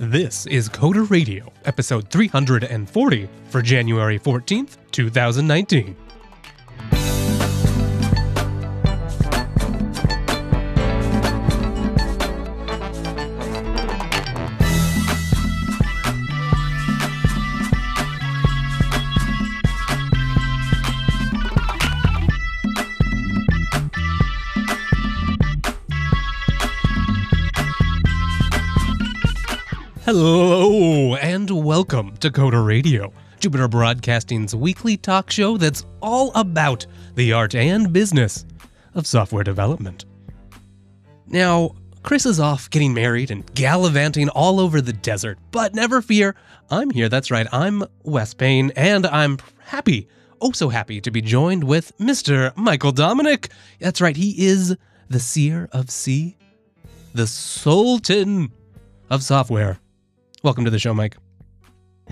This is Coder Radio, episode 340 for January 14th, 2019. Welcome to Coder Radio, Jupiter Broadcasting's weekly talk show that's all about the art and business of software development. Now, Chris is off getting married and gallivanting all over the desert, but never fear, I'm here. That's right, I'm Wes Payne, and I'm happy, oh so happy, to be joined with Mr. Michael Dominic. That's right, he is the seer of C, the Sultan of software. Welcome to the show, Mike.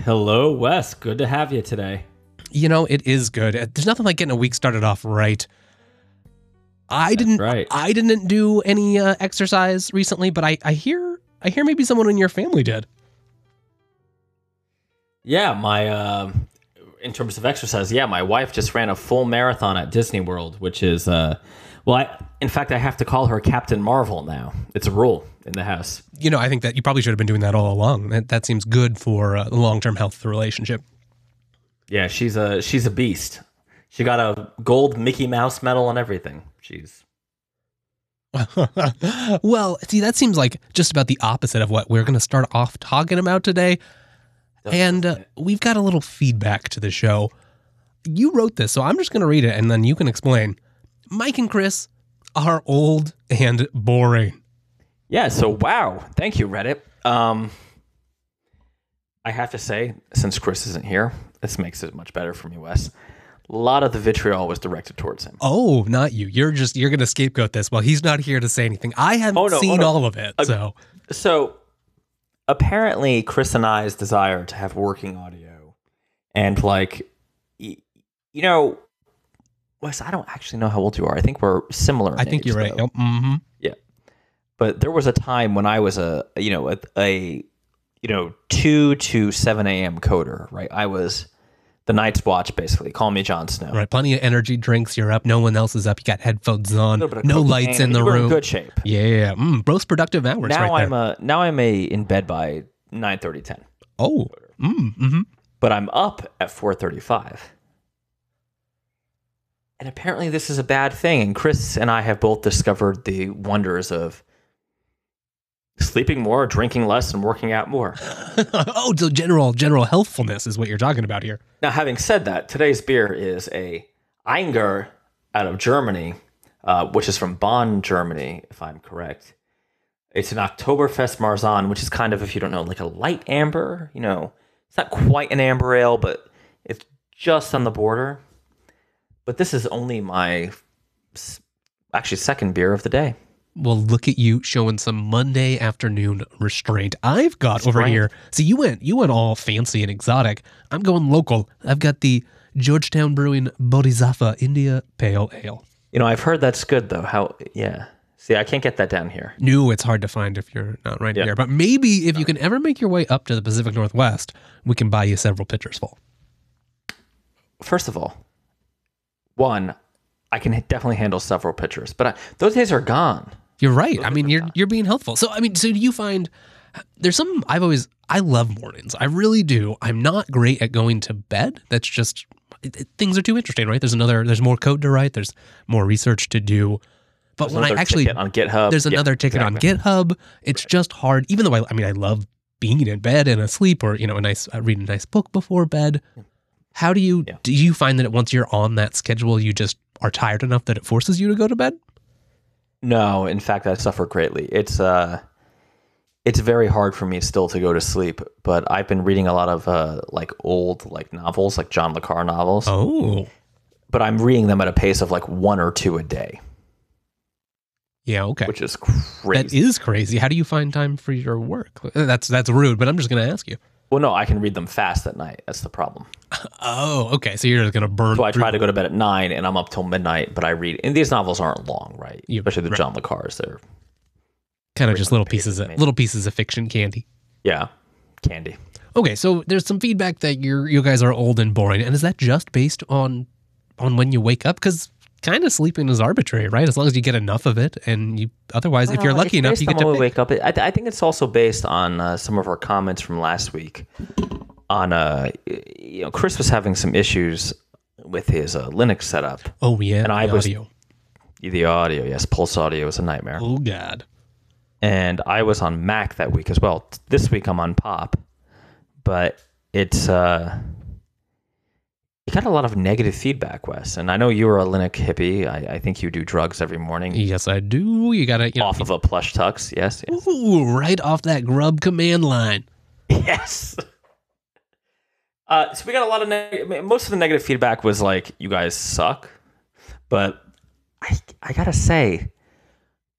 Hello, Wes. Good to have you today. You know, it is good. There's nothing like getting a week started off right. I didn't right. I didn't do any uh, exercise recently, but I, I hear I hear maybe someone in your family did. Yeah, my uh, in terms of exercise, yeah, my wife just ran a full marathon at Disney World, which is uh, well, I, in fact, I have to call her Captain Marvel now. It's a rule in the house. You know, I think that you probably should have been doing that all along. That, that seems good for uh, the long term health of the relationship. Yeah, she's a she's a beast. She got a gold Mickey Mouse medal and everything. She's well, see, that seems like just about the opposite of what we're going to start off talking about today. And uh, we've got a little feedback to the show. You wrote this, so I'm just going to read it and then you can explain. Mike and Chris are old and boring. Yeah, so wow. Thank you, Reddit. Um I have to say, since Chris isn't here, this makes it much better for me, Wes. A lot of the vitriol was directed towards him. Oh, not you. You're just you're going to scapegoat this. Well, he's not here to say anything. I haven't Oh, no, oh, seen no. all of it. Uh, so, So apparently Chris and I's desire to have working audio and like y- you know Wes, I don't actually know how old you are. I think we're similar. in I think age, you're right. Yep. hmm But there was a time when I was a you know a, a you know two to seven a.m. coder. Right, I was the Night's Watch basically. Call me Jon Snow. Right. Plenty of energy drinks. You're up. No one else is up. You got headphones on. A little bit of No lights in the room. In good shape. Yeah. Mm, most productive hours now right I'm there. a now I'm a in bed by 9:30, 10. oh. Mm, hmm but I'm up at 4:35. And apparently this is a bad thing and Chris and I have both discovered the wonders of sleeping more, drinking less and working out more. oh, so general general healthfulness is what you're talking about here. now having said that, today's beer is a Ayinger out of Germany, uh, which is from Bonn, Germany, if I'm correct. It's an Oktoberfest Märzen, which is kind of, if you don't know, like a light amber. You know, it's not quite an amber ale, but it's just on the border. But this is only my actually second beer of the day. Well, look at you showing some Monday afternoon restraint. I've got over here. See, you went you went all fancy and exotic. I'm going local. I've got the Georgetown Brewing Bodhizafa India Pale Ale. You know, I've heard that's good though. How? Yeah. See, I can't get that down here. No, it's hard to find if you're not right Yeah. here. But maybe if you can ever make your way up to the Pacific Northwest, we can buy you several pitchers full. First of all, one, I can definitely handle several pitchers, but I, those days are gone. You're right. I mean, you're you're being helpful. So, I mean, so do you find there's some I've always I love mornings. I really do. I'm not great at going to bed. That's just it, it- things are too interesting, right? There's another. There's more code to write. There's more research to do. But There's when I actually on GitHub, there's Yeah, another ticket exactly. on GitHub. It's just hard. Even though I, I mean, I love being in bed and asleep, or you know, a nice uh, reading a nice book before bed. How do you Yeah. do? You find that once you're on that schedule, you just are tired enough that it forces you to go to bed? No, in fact, I suffer greatly. It's uh, it's very hard for me still to go to sleep. But I've been reading a lot of uh, like old like novels, like John le Carre novels. Oh, But I'm reading them at a pace of like one or two a day, yeah. Okay. which is crazy. That is crazy. How do you find time for your work? That's that's rude, but I'm just going to ask you. well, no, I can read them fast at night. That's the problem. Oh, okay. So you're just going to burn. So I through- try to go to bed at nine, and I'm up till midnight. But I read, and these novels aren't long, right? You- Especially the right. John le Carre's. They're kind of just little pieces of amazing. little pieces of fiction candy. yeah, candy. Okay, so there's some feedback that you're you guys are old and boring, and is that just based on on when you wake up? Because kind of sleeping is arbitrary, right? As long as you get enough of it, and you otherwise, if you're lucky enough, you get to pick. wake up. I, th- I think it's also based on uh, some of our comments from last week. On a you know, Chris was having some issues with his uh, Linux setup. Oh yeah, And I the was- audio. The audio, yes, Pulse audio is a nightmare. Oh god. and I was on Mac that week as well. This week I'm on Pop, but it's uh, you got a lot of negative feedback, Wes. And I know you are a Linux hippie. I, I think you do drugs every morning Yes, I do. You gotta you know, off of a plush tux. Yes, yes. Ooh, right off that grub command line. yes. Uh, so we got a lot of neg- most of the negative feedback was like you guys suck, but I I gotta say.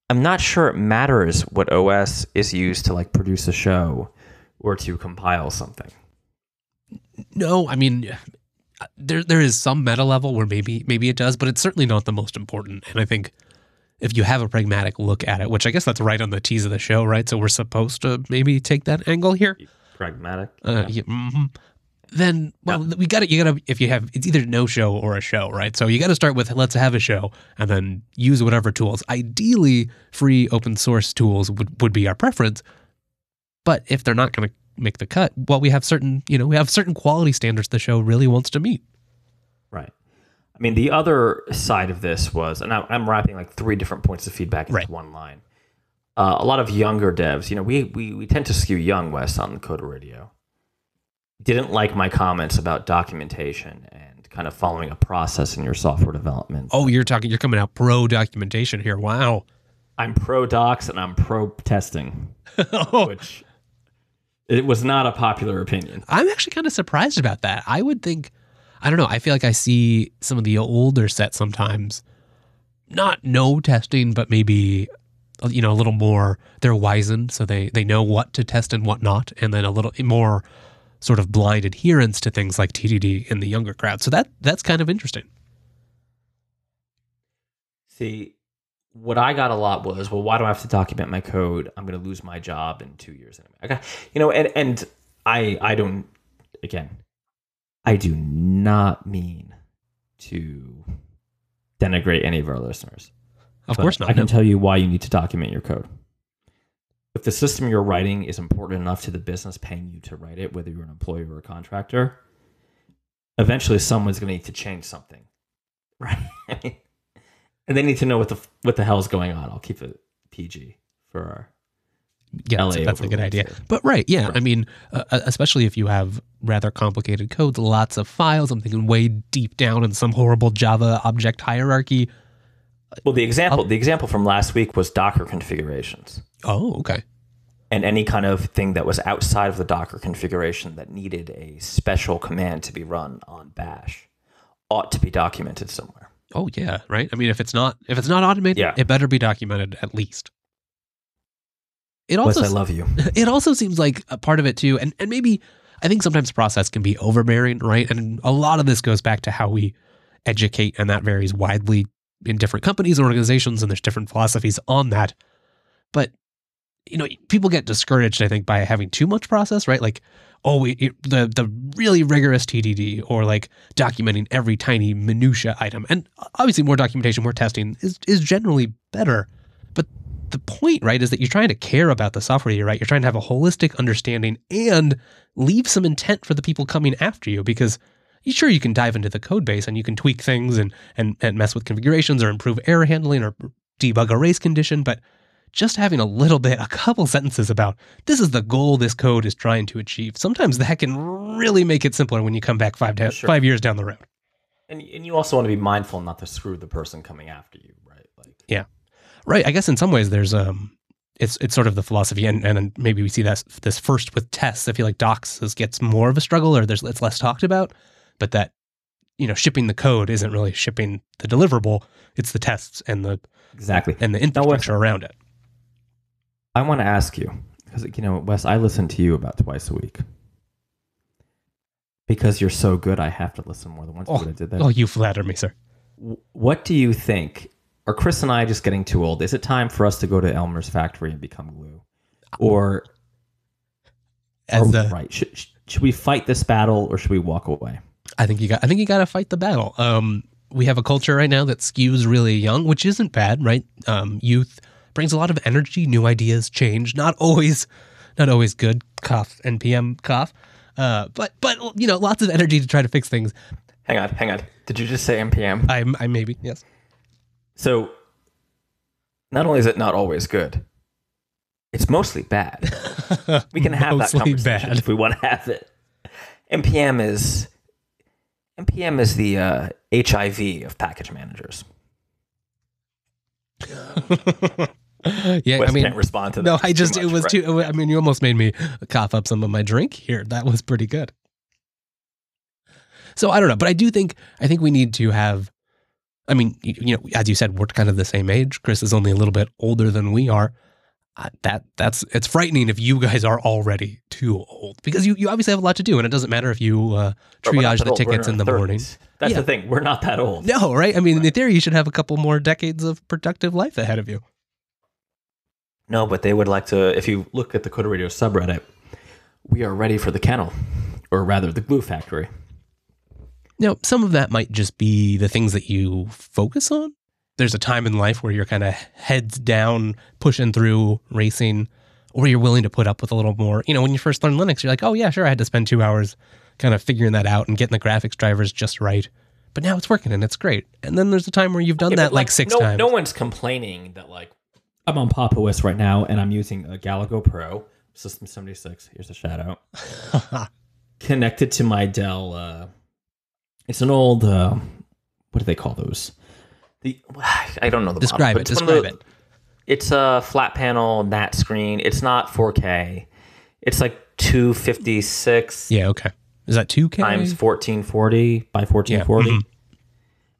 I'm not sure it matters what OS is used to like produce a show or to compile something. No, I mean, there there is some meta level where maybe maybe it does, but it's certainly not the most important. And I think if you have a pragmatic look at it, which I guess that's right on the tease of the show, right? So we're supposed to maybe take that angle here. Pragmatic. Uh, yeah, mhm. Then, well, we got to You got to if you have it's either no show or a show, right? So you got to start with let's have a show, and then use whatever tools. Ideally, free open source tools would would be our preference. But if they're not going to make the cut, well, we have certain you know we have certain quality standards the show really wants to meet. Right. I mean, the other side of this was, and I- I'm wrapping like three different points of feedback into Right. one line. Uh, a lot of younger devs, you know, we, we, we tend to skew young Wes on the Coder Radio. Didn't like my comments about documentation and kind of following a process in your software development. Oh, you're talking. You're coming out pro documentation here. Wow. I'm pro docs and I'm pro testing, Oh, which it was not a popular opinion. I'm actually kind of surprised about that. I would think, I don't know. I feel like I see some of the older sets sometimes, not no testing, but maybe you know a little more. They're wizened, so they they know what to test and what not, and then a little more sort of blind adherence to things like TDD in the younger crowd. So that that's kind of interesting. See, what I got a lot was, well, why do I have to document my code? I'm going to lose my job in two years anyway. Got, you know, and and I I don't again, I do not mean to denigrate any of our listeners. Of course not. I can no. tell you why you need to document your code. If the system you're writing is important enough to the business paying you to write it, whether you're an employee or a contractor, eventually someone's going to need to change something, right? and they need to know what the what the hell is going on. I'll keep it PG for our yeah, LA that's a good idea. here. But right, yeah. Right. I mean, uh, especially if you have rather complicated codes, lots of files. I'm thinking way deep down in some horrible Java object hierarchy. Well, the example the example from last week was Docker configurations. Oh, okay. and any kind of thing that was outside of the Docker configuration that needed a special command to be run on Bash ought to be documented somewhere. Oh yeah, right. I mean, if it's not if it's not automated, Yeah. it better be documented at least. It Wes, also I love you. it also seems like a part of it too, and and maybe I think sometimes process can be overbearing, right? And a lot of this goes back to how we educate, and that varies widely in different companies and organizations, and there's different philosophies on that. But you know, people get discouraged, I think, by having too much process, right? Like, oh, it, it- the the really rigorous TDD, or like documenting every tiny minutia item, and obviously more documentation, more testing is is generally better. But the point, right, is that you're trying to care about the software you write. You're trying to have a holistic understanding and leave some intent for the people coming after you because you sure you can dive into the code base and you can tweak things and, and, and mess with configurations or improve error handling or debug a race condition, but just having a little bit, a couple sentences about this is the goal this code is trying to achieve. Sometimes that can really make it simpler when you come back five, Sure. five years down the road. And, and you also want to be mindful not to screw the person coming after you, right? Like, yeah, Right. I guess in some ways there's um it's it's sort of the philosophy and, and maybe we see that this first with tests. I feel like docs is, gets more of a struggle or there's it's less talked about, but that you know, shipping the code isn't really shipping the deliverable. It's the tests and the exactly. and the infrastructure around it. I want to ask you because you know, Wes, I listen to you about twice a week. Because you're so good, I have to listen more than once. What I did there. Oh, you flatter me, sir. What do you think? Are Chris and I just getting too old? Is it time for us to go to Elmer's factory and become glue? Or as Oh, the right. Should, should we fight this battle or should we walk away? I think you got I think you got to fight the battle. Um we have a culture right now that skews really young, which isn't bad, right? Um youth brings a lot of energy, new ideas, change, not always not always good. Cough NPM cough. Uh but but you know, lots of energy to try to fix things. Hang on, hang on. Did you just say NPM? I I maybe, yes. So, not only is it not always good, it's mostly bad. We can have that conversation bad. if we want to have it. NPM is NPM is the uh, HIV of package managers. yeah, I mean can't respond to that. No, I just it was right? too. I mean, you almost made me cough up some of my drink here. That was pretty good. So I don't know, but I do think I think we need to have. I mean, you, you know, as you said, we're kind of the same age. Chris is only a little bit older than we are. Uh, that that's it's frightening if you guys are already too old because you, you obviously have a lot to do, and it doesn't matter if you uh, But we're not triage the. Tickets in the morning. That's Yeah. the thing. We're not that old. No, right? I mean, in theory, you should have a couple more decades of productive life ahead of you. No, but they would like to. If you look at the Coder Radio subreddit, we are ready for the kennel, or rather, the glue factory. Now, some of that might just be the things that you focus on. There's a time in life where you're kind of heads down, pushing through racing, or you're willing to put up with a little more. You know, when you first learn Linux, you're like, oh, yeah, sure, I had to spend two hours kind of figuring that out and getting the graphics drivers just right. But now it's working and it's great. And then there's a time where you've done Yeah, that but, like, six no, times. No one's complaining that like I'm on Pop OS right now and I'm using a Galago Pro System 76. Here's a shout out. Connected to my Dell. Uh, it's an old. Uh, what do they call those? The I don't know the model, Describe but it. it's Describe the- it. It's a flat panel nat screen. It's not 4K. It's like 256 Yeah, okay. Is that 2K? times 1440 by 1440. mhm.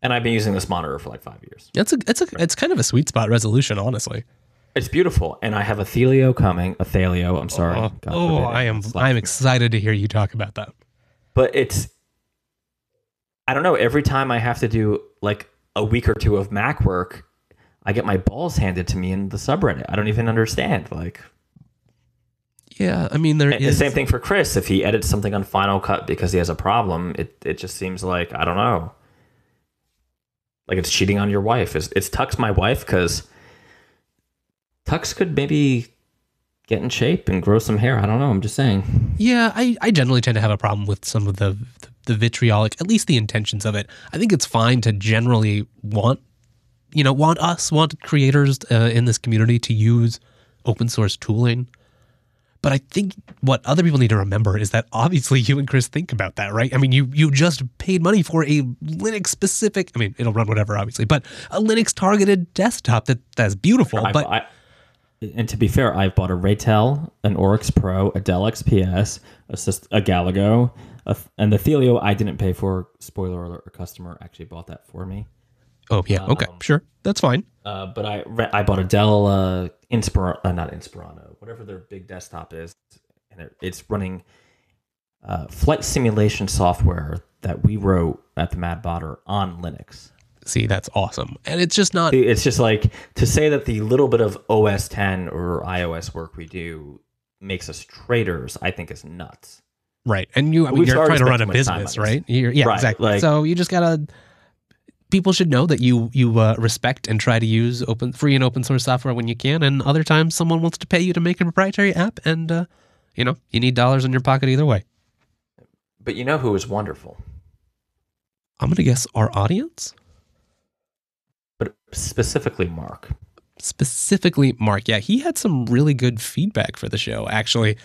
And I've been using this monitor for like five years. It's a, it's a, it's kind of a sweet spot resolution, honestly. It's beautiful, and I have a Thelio coming. A Thelio, I'm sorry. Oh, oh, I am, I'm excited to hear you talk about that. But it's, I don't know. Every time I have to do like a week or two of Mac work, I get my balls handed to me in the subreddit. I don't even understand. Like Yeah, I mean, there and the same thing for Chris. If he edits something on Final Cut because he has a problem, it it just seems like I don't know. Like it's cheating on your wife. It's, it's Tux my wife because Tux could maybe get in shape and grow some hair. I don't know. I'm just saying. Yeah, I, I generally tend to have a problem with some of the the vitriolic, at least the intentions of it. I think it's fine to generally want, you know, want us, want creators uh, in this community to use open source tooling. But I think what other people need to remember is that obviously you and Chris think about that, right? I mean, you you just paid money for a Linux specific. I mean, it'll run whatever, obviously, but a Linux targeted desktop that that's beautiful. I- but I, and to be fair, I've bought a Ratel, an Oryx Pro, a Dell XPS, a, a Galago, a, and the Thelio I didn't pay for. Spoiler alert: a customer actually bought that for me. oh yeah, okay, Um, sure, that's fine. Uh, but I I bought a Dell uh, Inspira- uh, not Inspirano, whatever their big desktop is, and it, it's running uh, flight simulation software that we wrote at the Mad Botter on Linux. See, that's awesome, and it's just not. It's just like to say that the little bit of OS 10 or iOS work we do makes us traders. I think is nuts. Right. And you I mean, you're trying to run a too much time business, right? You're, yeah, Right, exactly. like- so you just gotta. People should know that you you uh, respect and try to use open, free and open source software when you can, and other times someone wants to pay you to make a proprietary app, and uh, you know you need dollars in your pocket either way. But you know who is wonderful? I'm gonna guess our audience, specifically Mark. specifically Mark. Yeah, he had some really good feedback for the show. Actually,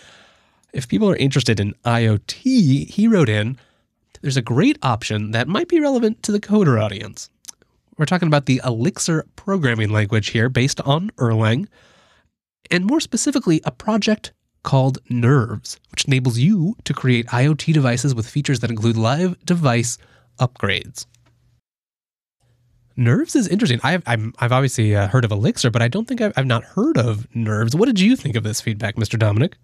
if people are interested in IoT, he wrote in. There's a great option that might be relevant to the coder audience. We're talking about the Elixir programming language here based on Erlang, and more specifically, a project called Nerves, which enables you to create IoT devices with features that include live device upgrades. Nerves is interesting. I've, I'm, I've obviously uh, heard of Elixir, but I don't think I've, I've not heard of Nerves. What did you think of this feedback, Mr. Dominic?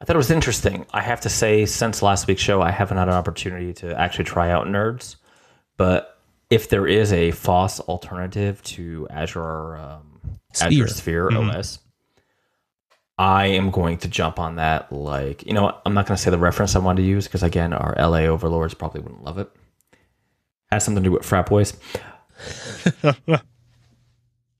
I thought it was interesting. I have to say, since last week's show, I haven't had an opportunity to actually try out Nerves. But if there is a FOSS alternative to Azure, um, Sphere. Azure Sphere Mhm. OS, I am going to jump on that. Like, you know, what? I'm not going to say the reference I want to use because, again, our LA overlords probably wouldn't love it. Has something to do with frat boys.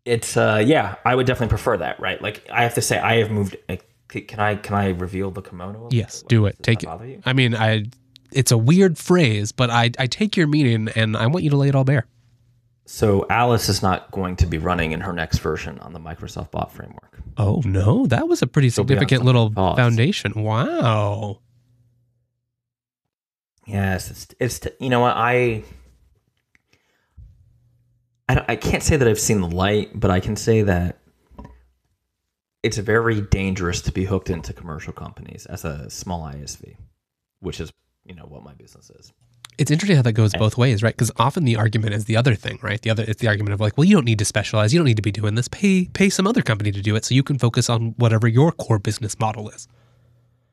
it's, uh, yeah, I would definitely prefer that, right? Like, I have to say, I have moved. Like, can I can I reveal the kimono? Yes, do it. Does Take it. I mean, I it's a weird phrase, but I I take your meaning and I want you to lay it all bare. So Alice is not going to be running in her next version on the Microsoft Bot framework. Oh no, that was a pretty She'll significant little foundation. Wow. Yes, it's it's you know what I I don't, I can't say that I've seen the light, but I can say that it's very dangerous to be hooked into commercial companies as a small ISV, which is you know what my business is. It's interesting how that goes both ways, right? Because often the argument is the other thing, right? The other it's the argument of like, well, you don't need to specialize, you don't need to be doing this. Pay pay some other company to do it, so you can focus on whatever your core business model is.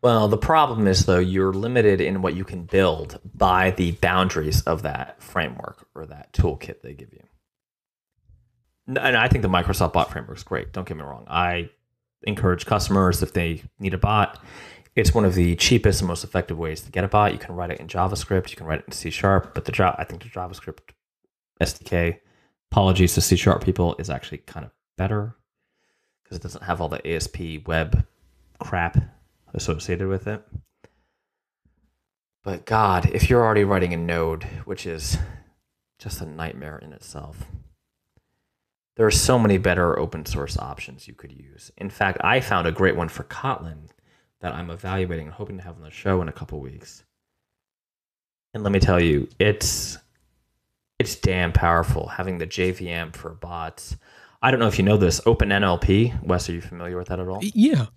Well, the problem is though you're limited in what you can build by the boundaries of that framework or that toolkit they give you. And I think the Microsoft bot framework is great. Don't get me wrong. I encourage customers if they need a bot. It's one of the cheapest and most effective ways to get a bot. You can write it in JavaScript. You can write it in C Sharp. But the I think the JavaScript SDK, apologies to C Sharp people, is actually kind of better because it doesn't have all the ASP web crap associated with it. But God, if you're already writing a node, which is just a nightmare in itself, there are so many better open source options you could use. In fact, I found a great one for Kotlin that I'm evaluating and hoping to have on the show in a couple weeks. And let me tell you, it's it's damn powerful having the JVM for bots. I don't know if you know this, OpenNLP. Wes, are you familiar with that at all? Yeah,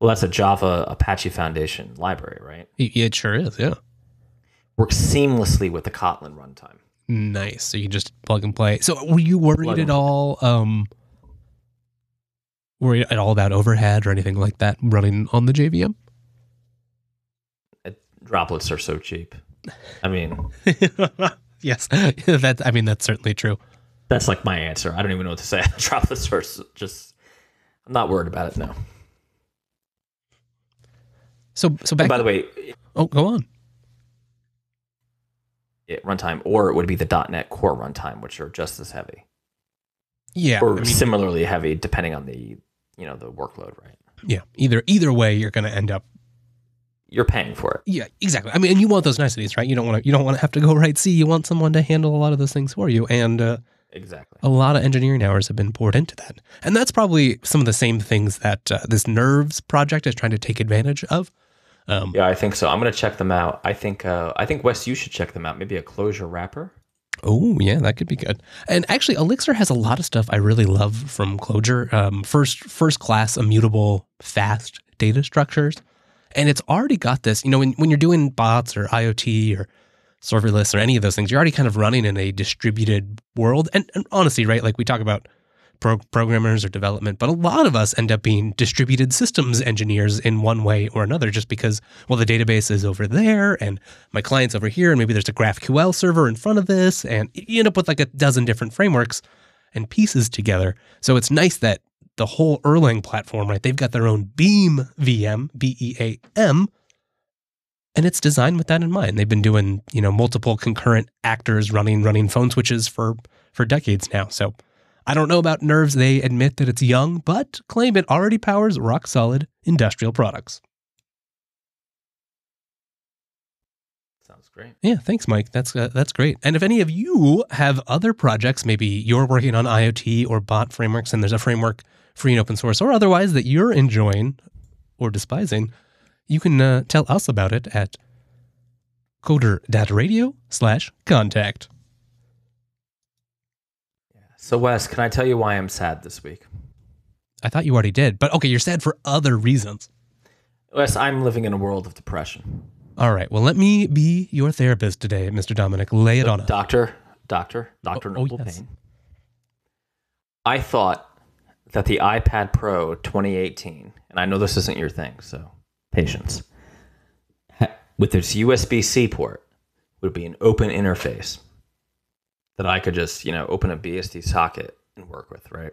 Well, that's a Java Apache Foundation library, right? It sure is. Yeah, Works seamlessly with the Kotlin runtime. Nice. So you can just plug and play. So were you worried Plug at and- all? Um, worried at all about overhead or anything like that running on the JVM? Droplets are so cheap. I mean, yes, that I mean that's certainly true. that's like my answer. I don't even know what to say. droplets are just. I'm not worried about it. No. So so back. By the way, oh, go on. It, runtime, or it would be the .NET Core runtime, which are just as heavy, Yeah, or I mean, similarly heavy, depending on the you know the workload. Right? yeah. Either either way, you're going to end up. You're paying for it. Yeah, exactly. I mean, and you want those niceties, right? You don't want to. You don't want to have to go write C. You want someone to handle a lot of those things for you, and uh, Exactly. a lot of engineering hours have been poured into that. And that's probably some of the same things that uh, this Nerves project is trying to take advantage of. Um, Yeah, I think so. I'm gonna check them out. I think uh, I think Wes, you should check them out. Maybe a Clojure wrapper. Oh, yeah, that could be good. And actually, Elixir has a lot of stuff I really love from Clojure. Um, first, first class, immutable, fast data structures, and it's already got this. You know, when when you're doing bots or IoT or serverless or any of those things, you're already kind of running in a distributed world. And, and honestly, right, like we talk about pro- programmers or development, but a lot of us end up being distributed systems engineers in one way or another, just because well, the database is over there and my client's over here, and maybe there's a GraphQL server in front of this, and you end up with like a dozen different frameworks and pieces together. So it's nice that the whole Erlang platform, right? They've got their own Beam VM, B E A M, and it's designed with that in mind. They've been doing, you know, multiple concurrent actors running running phone switches for for decades now. So I don't know about nerves. They admit that it's young, but claim it already powers rock solid industrial products. Sounds great. Yeah, thanks, Mike. That's uh, that's great. And if any of you have other projects, maybe you're working on IoT or bot frameworks, and there's a framework free and open source or otherwise that you're enjoying or despising, you can uh, tell us about it at coder.radio slash contact. So Wes, can I tell you why I'm sad this week? I thought you already did, but okay, you're sad for other reasons. Wes, I'm living in a world of depression. All right, well, let me be your therapist today, Mr. Dominic. Lay it on us. Doctor, doctor, Doctor Oh, oh, Noble yes. Payne. I thought that the iPad Pro 2018, and I know this isn't your thing, so patience, with its USB C port, would be an open interface that I could just, you know, open a BSD socket and work with, right?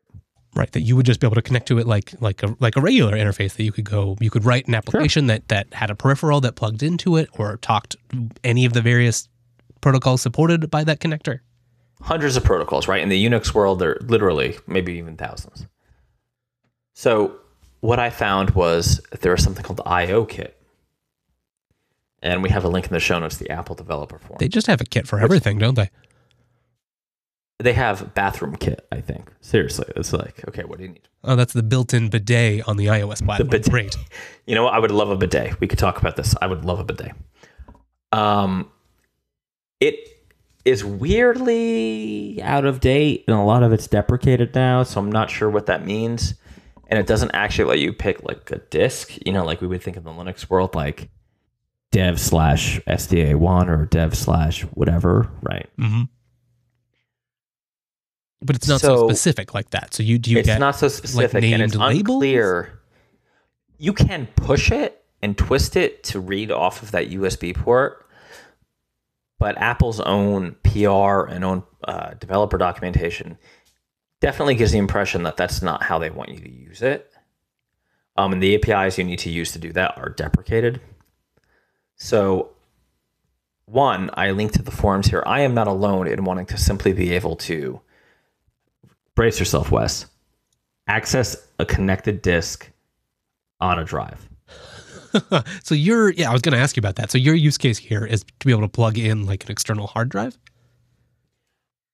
right? That you would just be able to connect to it like like a like a regular interface that you could go you could write an application that that had a peripheral that plugged into it or talked any of the various protocols supported by that connector. hundreds of protocols, right? In the Unix world, there are literally maybe even thousands. So what I found was there was something called the IO kit. And we have a link in the show notes, the Apple Developer Forum. They just have a kit for everything, don't they? They have bathroom kit, I think. Seriously, it's like, okay, what do you need? Oh, that's the built-in bidet on the iOS platform. The bidet. Great. You know what? I would love a bidet. We could talk about this. I would love a bidet. Um, it is weirdly out of date, and a lot of it's deprecated now. So I'm not sure what that means. And it doesn't actually let you pick like a disk. You know, like we would think in the Linux world, like dev slash SDA one or dev slash whatever, right? Mm hmm But it's not so, So- specific like that. So you do you it's get not so specific and it's labels? unclear. You can push it and twist it to read off of that USB port, but Apple's own PR and own uh, developer documentation definitely gives the impression that that's not how they want you to use it. Um, and the APIs you need to use to do that are deprecated. So, one, I linked to the forums here. I am not alone in wanting to simply be able to brace yourself, Wes. Access a connected disk on a drive. so you're yeah, I was going to ask you about that. So your use case here is to be able to plug in like an external hard drive.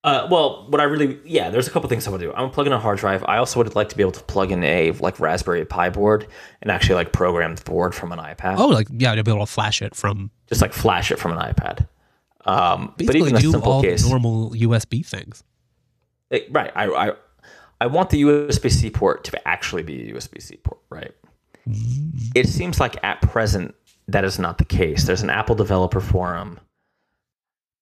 Uh, well, what I really yeah, there's a couple things I want to do. I'm plugging a hard drive. I also would like to be able to plug in a like Raspberry Pi board and actually like program the board from an iPad. Oh, like yeah, to be able to flash it from Just like flash it from an iPad. Um, but basically even a do simple all case, normal USB things. It- right? I, I I want the USB C port to actually be a USB C port, right? It seems like at present that is not the case. There's an Apple developer forum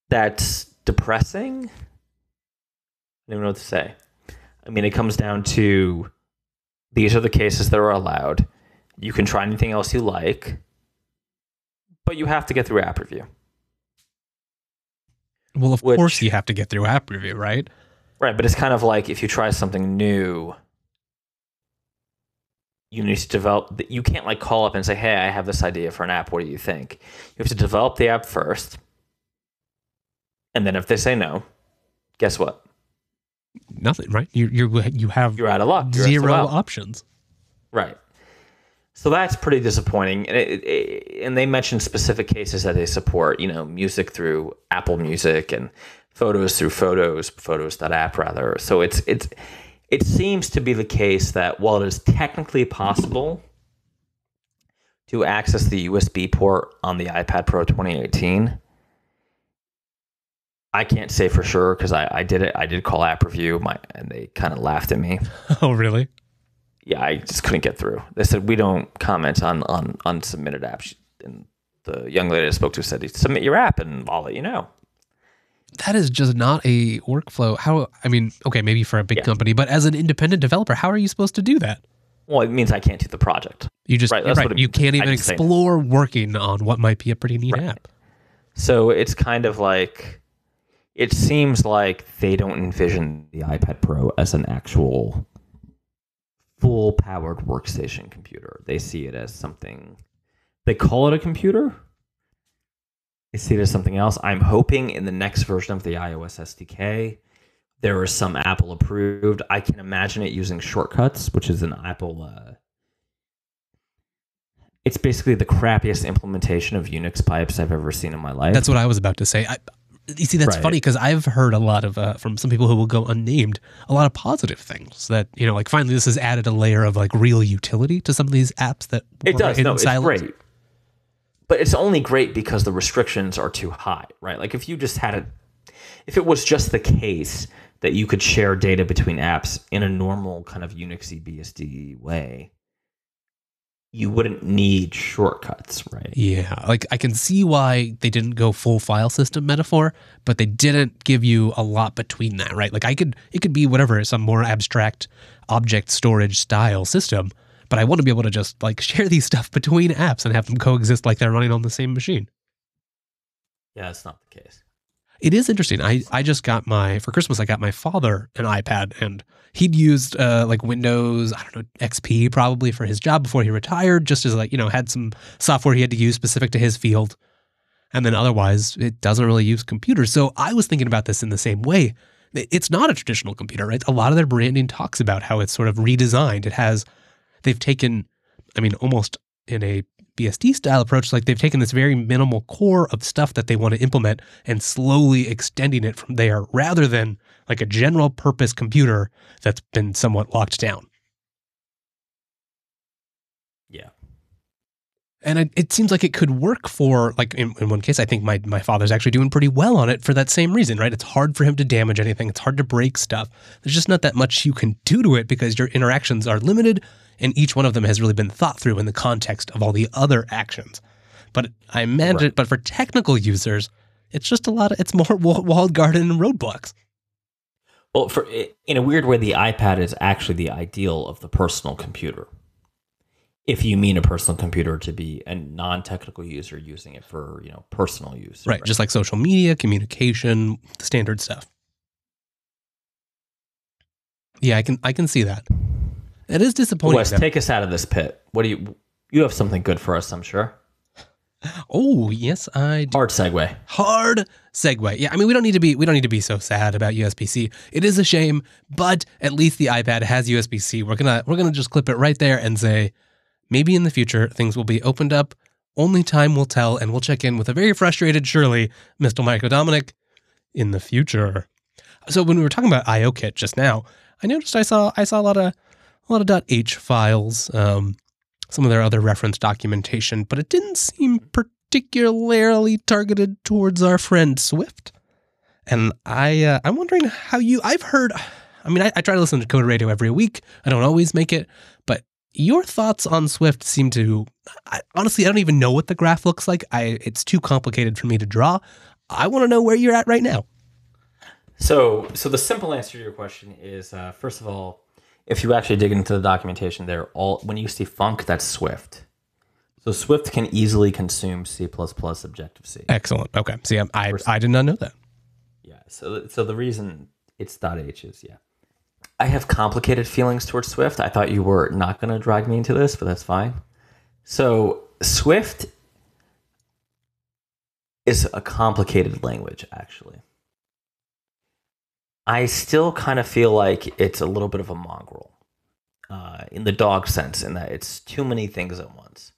that's depressing. I don't even know what to say. I mean, it comes down to these are the cases that are allowed. You can try anything else you like, but you have to get through app review. Well, of Which- course you have to get through app review, right? Right, but it's kind of like if you try something new, you need to develop. You can't like call up and say, "Hey, I have this idea for an app. What do you think?" You have to develop the app first, and then if they say no, guess what? Nothing, right? You you you have You're out of luck. You're zero options. Right. So that's pretty disappointing. And, it, it, and they mentioned specific cases that they support, you know, music through Apple Music and photos through Photos, Photos.app rather. So it's it's it seems to be the case that while it is technically possible to access the USB port on the iPad Pro 2018, I can't say for sure because I, I did it. I did call app review, my and they kind of laughed at me Oh, really? yeah, I just couldn't get through. They said we don't comment on on unsubmitted apps. And the young lady I spoke to said, "Submit your app, and I'll let you know." That is just not a workflow. How? I mean, okay, maybe for a big Yeah. company, but as an independent developer, how are you supposed to do that? Well, it means I can't do the project. You just Right, right, you can't even explore working on what might be a pretty neat Right. app. So it's kind of like it seems like they don't envision the iPad Pro as an actual full powered workstation computer. They see it as something they call it a computer. They see as something else. I'm hoping in the next version of the iOS SDK there is some Apple approved. I can imagine it using shortcuts, which is an Apple uh, it's basically the crappiest implementation of Unix pipes I've ever seen in my life. That's what I was about to say. I, you see, that's Right. funny because I've heard a lot of uh, from some people who will go unnamed, a lot of positive things that you know, like finally this has added a layer of like real utility to some of these apps that It does. No, it's great. But it's only great because the restrictions are too high, right? Like if you just had it, if it was just the case that you could share data between apps in a normal kind of Unixy BSD way, you wouldn't need shortcuts, right? Yeah, like I can see why they didn't go full file system metaphor, but they didn't give you a lot between that, right? Like I could, it could be whatever, some more abstract object storage style system, but I want to be able to just like share these stuff between apps and have them coexist like they're running on the same machine. Yeah, that's not the case. It is interesting. I, I just got my for Christmas. I got my father an iPad, and he'd used uh, like Windows, I don't know XP probably for his job before he retired, just as like you know had some software he had to use specific to his field, and then otherwise it doesn't really use computers. So I was thinking about this in the same way. It's not a traditional computer, right? A lot of their branding talks about how it's sort of redesigned. It has they've taken, I mean, almost in a BSD style approach, like they've taken this very minimal core of stuff that they want to implement and slowly extending it from there rather than like a general purpose computer that's been somewhat locked down. Yeah. And it, it seems like it could work for, like in, in one case, I think my, my father's actually doing pretty well on it for that same reason, right? It's hard for him to damage anything, it's hard to break stuff. There's just not that much you can do to it because your interactions are limited and each one of them has really been thought through in the context of all the other actions. But I imagine, right. but for technical users, it's just a lot of it's more walled garden and roadblocks. Well, for in a weird way, the iPad is actually the ideal of the personal computer. If you mean a personal computer to be a non-technical user using it for you know personal use, right? right. Just like social media, communication, standard stuff. Yeah, I can I can see that. It is disappointing. Wes, take us out of this pit. What do you? You have something good for us, I'm sure. Oh yes, I do. hard segue. Hard segue. Yeah, I mean we don't need to be we don't need to be so sad about USB C. It is a shame, but at least the iPad has USB C. We're gonna we're gonna just clip it right there and say maybe in the future things will be opened up. Only time will tell, and we'll check in with a very frustrated Shirley, Mr. Michael Dominic, in the future. So when we were talking about IOKit just now, I noticed I saw I saw a lot of a lot of .h files, um, some of their other reference documentation, but it didn't seem particularly targeted towards our friend Swift. And I, uh, I'm wondering how you. I've heard. I mean, I, I try to listen to Coder Radio every week. I don't always make it, but your thoughts on Swift seem to. I, honestly, I don't even know what the graph looks like. I, it's too complicated for me to draw. I want to know where you're at right now. So, so the simple answer to your question is, uh, first of all, if you actually dig into the documentation there, all when you see func, that's Swift. So Swift can easily consume C++ Objective C. Excellent. Okay. See, I, I, I did not know that. Yeah. So so the reason it's .h is yeah. I have complicated feelings towards Swift. I thought you were not going to drag me into this, but that's fine. So Swift is a complicated language, actually. I still kind of feel like it's a little bit of a mongrel uh, in the dog sense, in that it's too many things at once.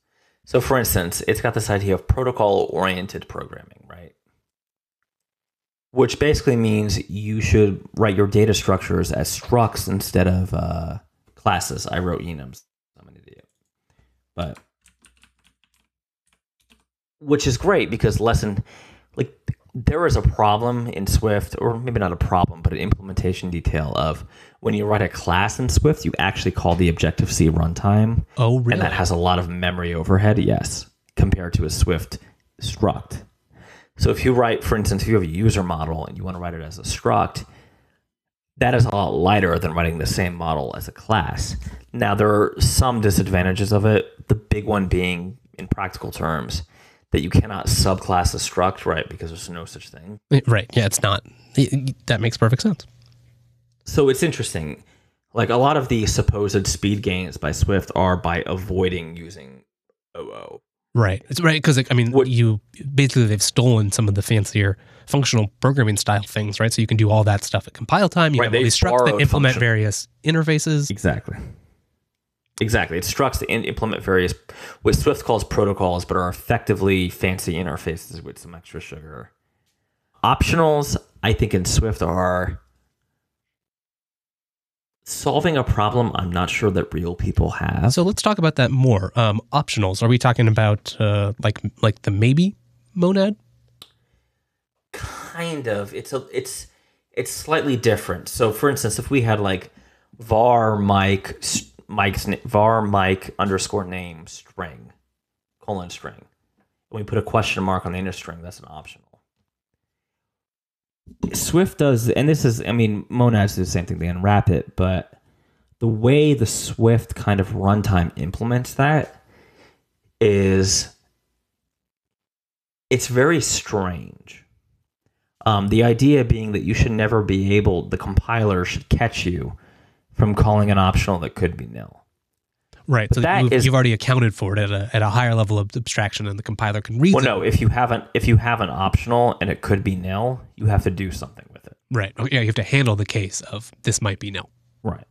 So, for instance, it's got this idea of protocol oriented programming, right? Which basically means you should write your data structures as structs instead of uh, classes. I wrote enums. I'm an idiot. But, which is great because lesson, like, there is a problem in Swift, or maybe not a problem, but an implementation detail of when you write a class in Swift, you actually call the Objective C runtime. Oh, really? And that has a lot of memory overhead, yes, compared to a Swift struct. So if you write, for instance, if you have a user model and you want to write it as a struct, that is a lot lighter than writing the same model as a class. Now, there are some disadvantages of it, the big one being, in practical terms, that you cannot subclass a struct, right? Because there's no such thing. Right. Yeah, it's not. That makes perfect sense. So it's interesting. Like a lot of the supposed speed gains by Swift are by avoiding using OO. Right. It's right because I mean, what you basically they've stolen some of the fancier functional programming style things, right? So you can do all that stuff at compile time. You right, have all these structs that implement function. various interfaces. Exactly. Exactly. It structs to implement various what Swift calls protocols, but are effectively fancy interfaces with some extra sugar. Optionals, I think, in Swift are solving a problem I'm not sure that real people have. So let's talk about that more. Um, optionals. Are we talking about uh, like like the maybe monad? Kind of. It's a it's it's slightly different. So for instance, if we had like var Mike Mike's var Mike underscore name string colon string, and we put a question mark on the inner string, that's an optional. Swift does, and this is, I mean, monads do the same thing. They unwrap it, but the way the Swift kind of runtime implements that is it's very strange. Um, the idea being that you should never be able, the compiler should catch you from calling an optional that could be nil. Right. so that you've, is- you've already accounted for it at a, at a higher level of abstraction, and the compiler can read Well, no, if you haven't, if you have an optional and it could be nil, you have to do something with it. Right. Oh, yeah, you have to handle the case of this might be nil. Right.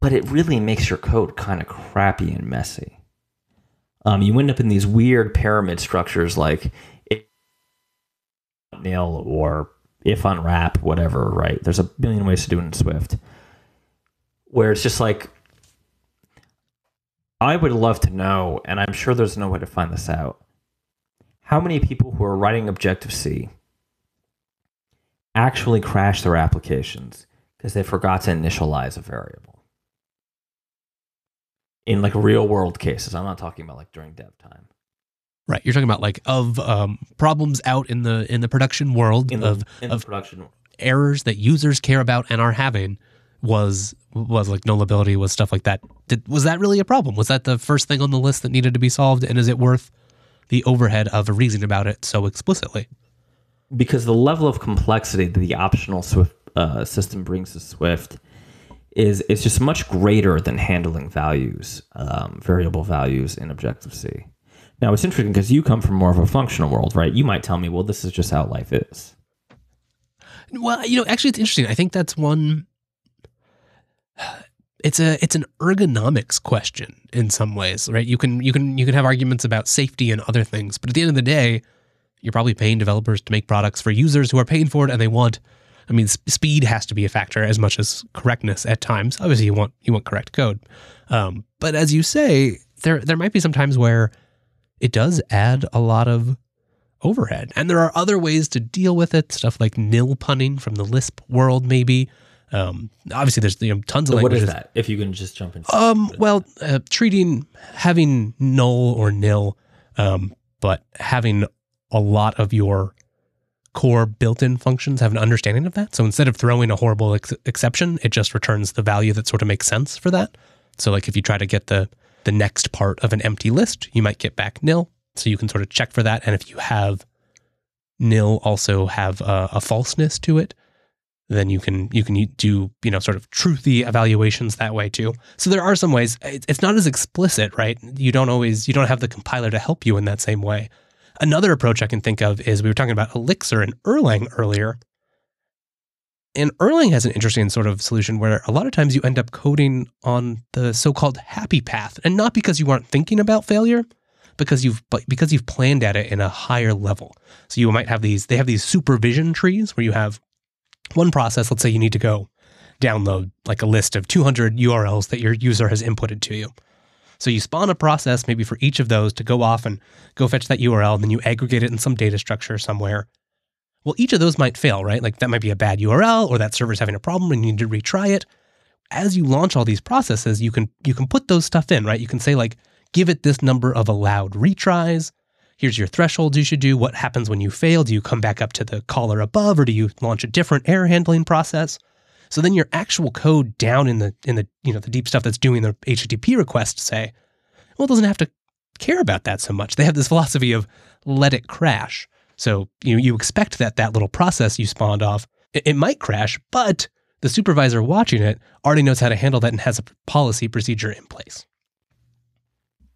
But it really makes your code kind of crappy and messy. Um, you end up in these weird pyramid structures like if nil or if unwrap, whatever, right? There's a billion ways to do it in Swift. Where it's just like I would love to know, and I'm sure there's no way to find this out. How many people who are writing Objective C actually crash their applications because they forgot to initialize a variable? In like real world cases, I'm not talking about like during dev time. Right. You're talking about like of um, problems out in the in the production world In the, of in of production, errors that users care about and are having was was like nullability was stuff like that. Did, was that really a problem? Was that the first thing on the list that needed to be solved? And is it worth the overhead of reasoning about it so explicitly? because the level of complexity that the optional Swift uh, system brings to Swift is is just much greater than handling values, um, variable values in Objective C. Now it's interesting because you come from more of a functional world, right? You might tell me, well, this is just how life is. Well, you know, actually, it's interesting. I think that's one. It's a it's an ergonomics question in some ways, right? You can you can you can have arguments about safety and other things, but at the end of the day, you're probably paying developers to make products for users who are paying for it and they want. I mean, speed has to be a factor as much as correctness at times. Obviously, you want you want correct code, um, but as you say, there there might be some times where it does add a lot of overhead. And there are other ways to deal with it, stuff like nil punning from the Lisp world, maybe. Um, obviously, there's you know, tons of So what languages. is that? If you can just jump in. Um, well, uh, treating having null or nil, um, but having a lot of your core built-in functions have an understanding of that. So instead of throwing a horrible ex- exception, it just returns the value that sort of makes sense for that. So like if you try to get the the next part of an empty list, you might get back nil. So you can sort of check for that. And if you have nil also have a, a falseness to it, then you can you can do you know sort of truthy evaluations that way too. So there are some ways. It's not as explicit, right? You don't always you don't have the compiler to help you in that same way. Another approach I can think of is we were talking about Elixir and Erlang earlier. And Erlang has an interesting sort of solution where a lot of times you end up coding on the so-called happy path, and not because you aren't thinking about failure, because you've because you've planned at it in a higher level. So you might have these they have these supervision trees where you have one process, let's say you need to go download like a list of 200 URLs that your user has inputted to you. So you spawn a process maybe for each of those to go off and go fetch that URL, and then you aggregate it in some data structure somewhere. Well, each of those might fail, right? Like that might be a bad URL or that server's having a problem and you need to retry it. As you launch all these processes, you can you can put those stuff in, right? You can say like give it this number of allowed retries. Here's your thresholds you should do. What happens when you fail? Do you come back up to the caller above or do you launch a different error handling process? So then your actual code down in the in the you know the deep stuff that's doing the HTTP request say, well, it doesn't have to care about that so much. They have this philosophy of let it crash. So you know, you expect that that little process you spawned off it, it might crash, but the supervisor watching it already knows how to handle that and has a policy procedure in place.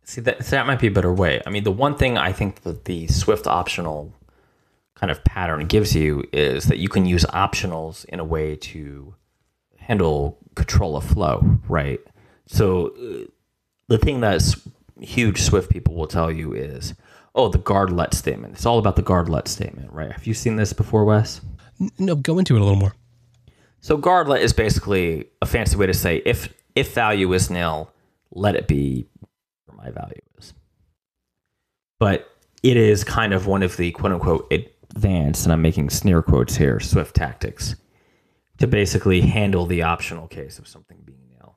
See that that might be a better way. I mean, the one thing I think that the Swift optional kind of pattern gives you is that you can use optionals in a way to handle control of flow, right? So uh, the thing that huge Swift people will tell you is, oh, the guard let statement. It's all about the guard let statement, right? Have you seen this before, Wes? No, go into it a little more. So guard let is basically a fancy way to say if if value is nil, let it be my value is. But it is kind of one of the quote unquote advanced, and I'm making sneer quotes here, Swift tactics to basically handle the optional case of something being nil.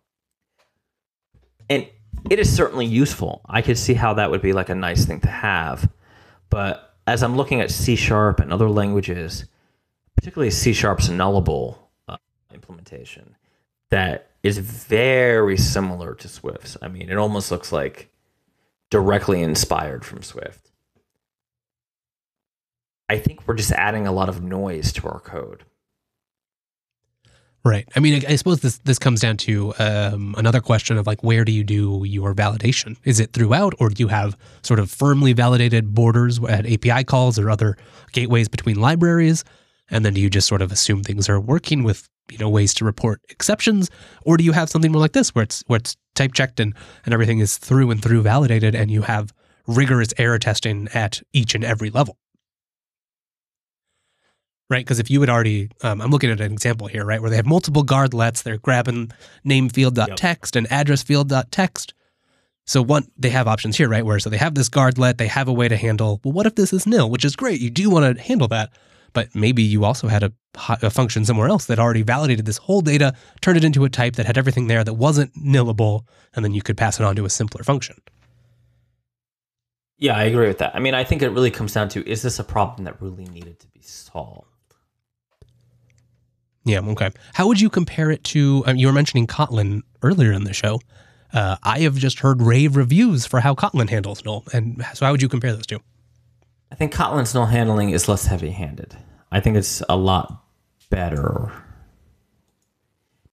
And it is certainly useful. I could see how that would be like a nice thing to have. But as I'm looking at C sharp and other languages, particularly C sharp's nullable uh, implementation, that is very similar to Swift's. I mean, it almost looks like directly inspired from Swift. I think we're just adding a lot of noise to our code. Right. I mean, I, suppose this this comes down to um, another question of like, where do you do your validation? Is it throughout, or do you have sort of firmly validated borders at API calls or other gateways between libraries? And then do you just sort of assume things are working with you know ways to report exceptions, or do you have something more like this where it's where it's type checked and and everything is through and through validated, and you have rigorous error testing at each and every level? right? Because if you had already, um, I'm looking at an example here, right, where they have multiple guardlets, they're grabbing name field.text and address field.text. So one, they have options here, right? Where so they have this guardlet, they have a way to handle. Well, what if this is nil? Which is great. You do want to handle that, but maybe you also had a, a function somewhere else that already validated this whole data, turned it into a type that had everything there that wasn't nillable, and then you could pass it on to a simpler function. Yeah, I agree with that. I mean, I think it really comes down to is this a problem that really needed to be solved? Yeah. Okay. How would you compare it to? Um, you were mentioning Kotlin earlier in the show. Uh, I have just heard rave reviews for how Kotlin handles null, and so how would you compare those two? I think Kotlin's null handling is less heavy-handed. I think it's a lot better.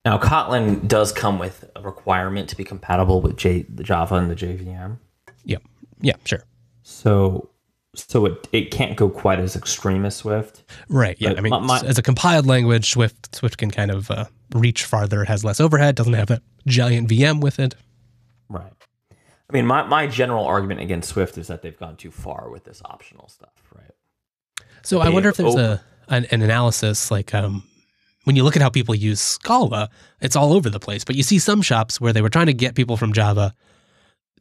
Now, Kotlin does come with a requirement to be compatible with J, the Java and the JVM. Yep. Yeah. Sure. So so it, it can't go quite as extreme as Swift. Right. Yeah. But I mean, my, my, as a compiled language, Swift Swift can kind of uh, reach farther. It has less overhead. Doesn't have that giant VM with it. Right. I mean, my, my general argument against Swift is that they've gone too far with this optional stuff. Right. So I wonder if there's a an, an analysis like um, when you look at how people use Scala, it's all over the place. But you see some shops where they were trying to get people from Java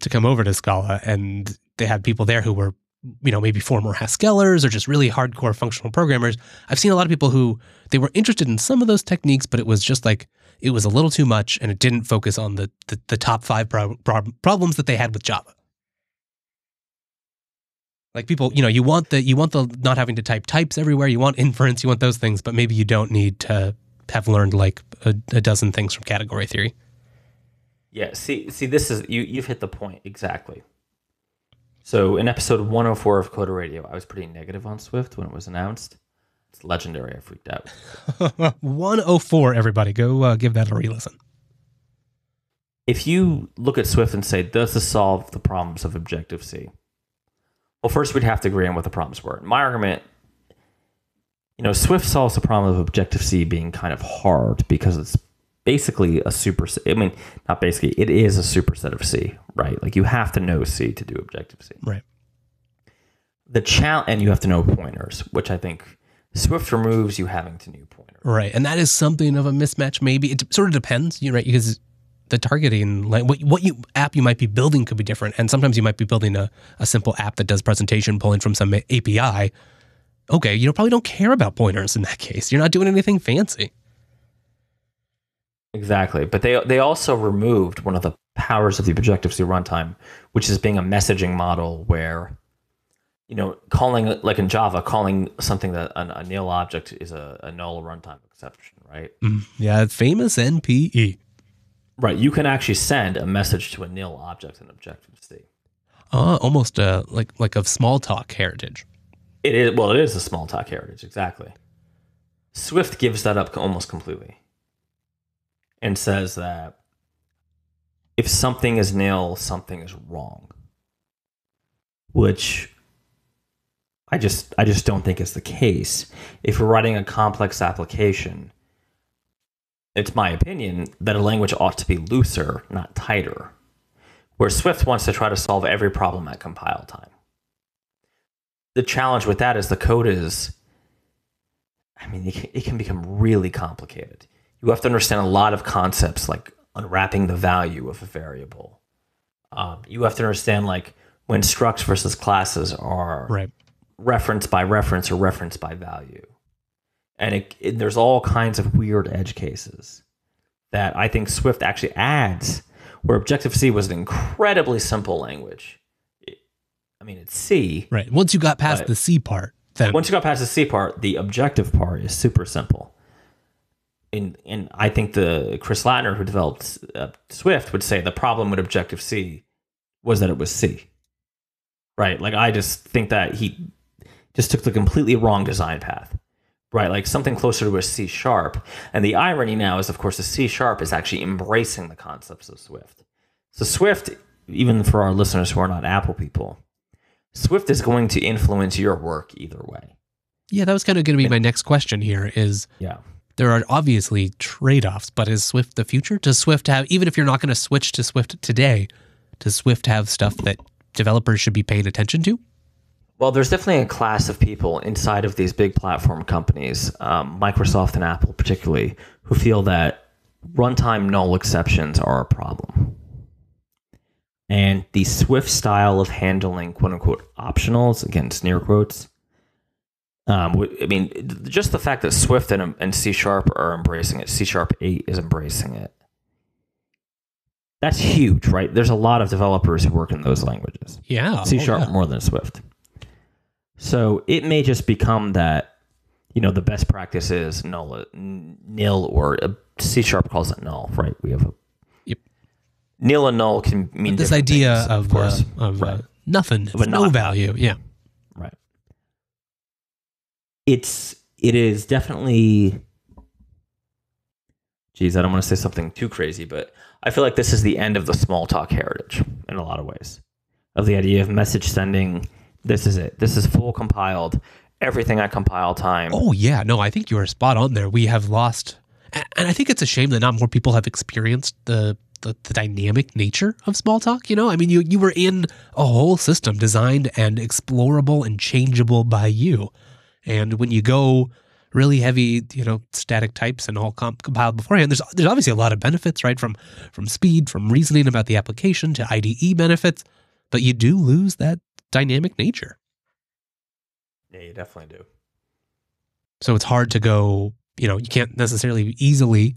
to come over to Scala, and they had people there who were you know, maybe former Haskellers or just really hardcore functional programmers. I've seen a lot of people who they were interested in some of those techniques, but it was just like it was a little too much and it didn't focus on the the, the top five pro- pro- problems that they had with Java. Like people, you know, you want the you want the not having to type types everywhere. You want inference. You want those things, but maybe you don't need to have learned like a, a dozen things from category theory. Yeah. See, see, this is you. You've hit the point exactly. So in episode 104 of Coder Radio, I was pretty negative on Swift when it was announced. It's legendary. I freaked out. 104, everybody. Go uh, give that a re listen. If you look at Swift and say, does this solve the problems of Objective C? Well, first we'd have to agree on what the problems were. My argument, you know, Swift solves the problem of Objective C being kind of hard because it's basically a super I mean, not basically, it is a superset of C, right? Like you have to know C to do Objective C. Right. The challenge, and you have to know pointers, which I think Swift removes you having to new pointers. Right. And that is something of a mismatch, maybe. It sort of depends, you know, right? Because the targeting, like what, what you app you might be building could be different. And sometimes you might be building a, a simple app that does presentation pulling from some API. Okay, you probably don't care about pointers in that case. You're not doing anything fancy. Exactly, but they they also removed one of the powers of the Objective C runtime, which is being a messaging model where, you know, calling like in Java, calling something that an, a nil object is a, a null runtime exception, right? Mm, yeah, famous NPE. Right, you can actually send a message to a nil object in Objective C. Uh, almost uh, like like of Smalltalk heritage. It is well, it is a Smalltalk heritage exactly. Swift gives that up almost completely and says that if something is nil, something is wrong. Which I just I just don't think it's the case. If you're writing a complex application, it's my opinion that a language ought to be looser, not tighter. Where Swift wants to try to solve every problem at compile time. The challenge with that is the code is I mean, it can, it can become really complicated you have to understand a lot of concepts like unwrapping the value of a variable. Um, you have to understand like when structs versus classes are right. Reference by reference or reference by value. And it, it, there's all kinds of weird edge cases that I think Swift actually adds, where Objective C was an incredibly simple language. It, I mean, it's C. Right. Once you got past the C part, then. Once you got past the C part, the objective part is super simple and and I think the Chris Lattner who developed uh, Swift would say the problem with Objective C was that it was C. Right? Like I just think that he just took the completely wrong design path, right? Like something closer to a C sharp. And the irony now is, of course, the C sharp is actually embracing the concepts of Swift. So Swift, even for our listeners who are not Apple people, Swift is going to influence your work either way. Yeah, that was kind of going to be my next question here is Yeah. there are obviously trade-offs, but is Swift the future? Does Swift have even if you're not going to switch to Swift today, does Swift have stuff that developers should be paying attention to? Well, there's definitely a class of people inside of these big platform companies, um, Microsoft and Apple particularly, who feel that runtime null exceptions are a problem. And the Swift style of handling quote unquote optionals, again, near quotes, um, I mean, just the fact that Swift and, and C Sharp are embracing it, C Sharp 8 is embracing it. That's huge, right? There's a lot of developers who work in those languages. Yeah. C oh, sharp yeah. more than Swift. So it may just become that, you know, the best practice is null, nil, or uh, C sharp calls it null, right? We have a Yep. nil and null can mean This idea things, of course, uh, of right? uh, nothing, Of no not value. Yeah. right. It's it is definitely. Geez, I don't want to say something too crazy, but I feel like this is the end of the Smalltalk heritage in a lot of ways. Of the idea of message sending, this is it. This is full compiled. Everything at compile time. Oh yeah, no, I think you are spot on there. We have lost, and I think it's a shame that not more people have experienced the the, the dynamic nature of Smalltalk. You know, I mean, you you were in a whole system designed and explorable and changeable by you, and when you go really heavy, you know, static types and all comp- compiled beforehand, there's there's obviously a lot of benefits, right? From from speed, from reasoning about the application to IDE benefits, but you do lose that dynamic nature. Yeah, you definitely do. So it's hard to go, you know, you can't necessarily easily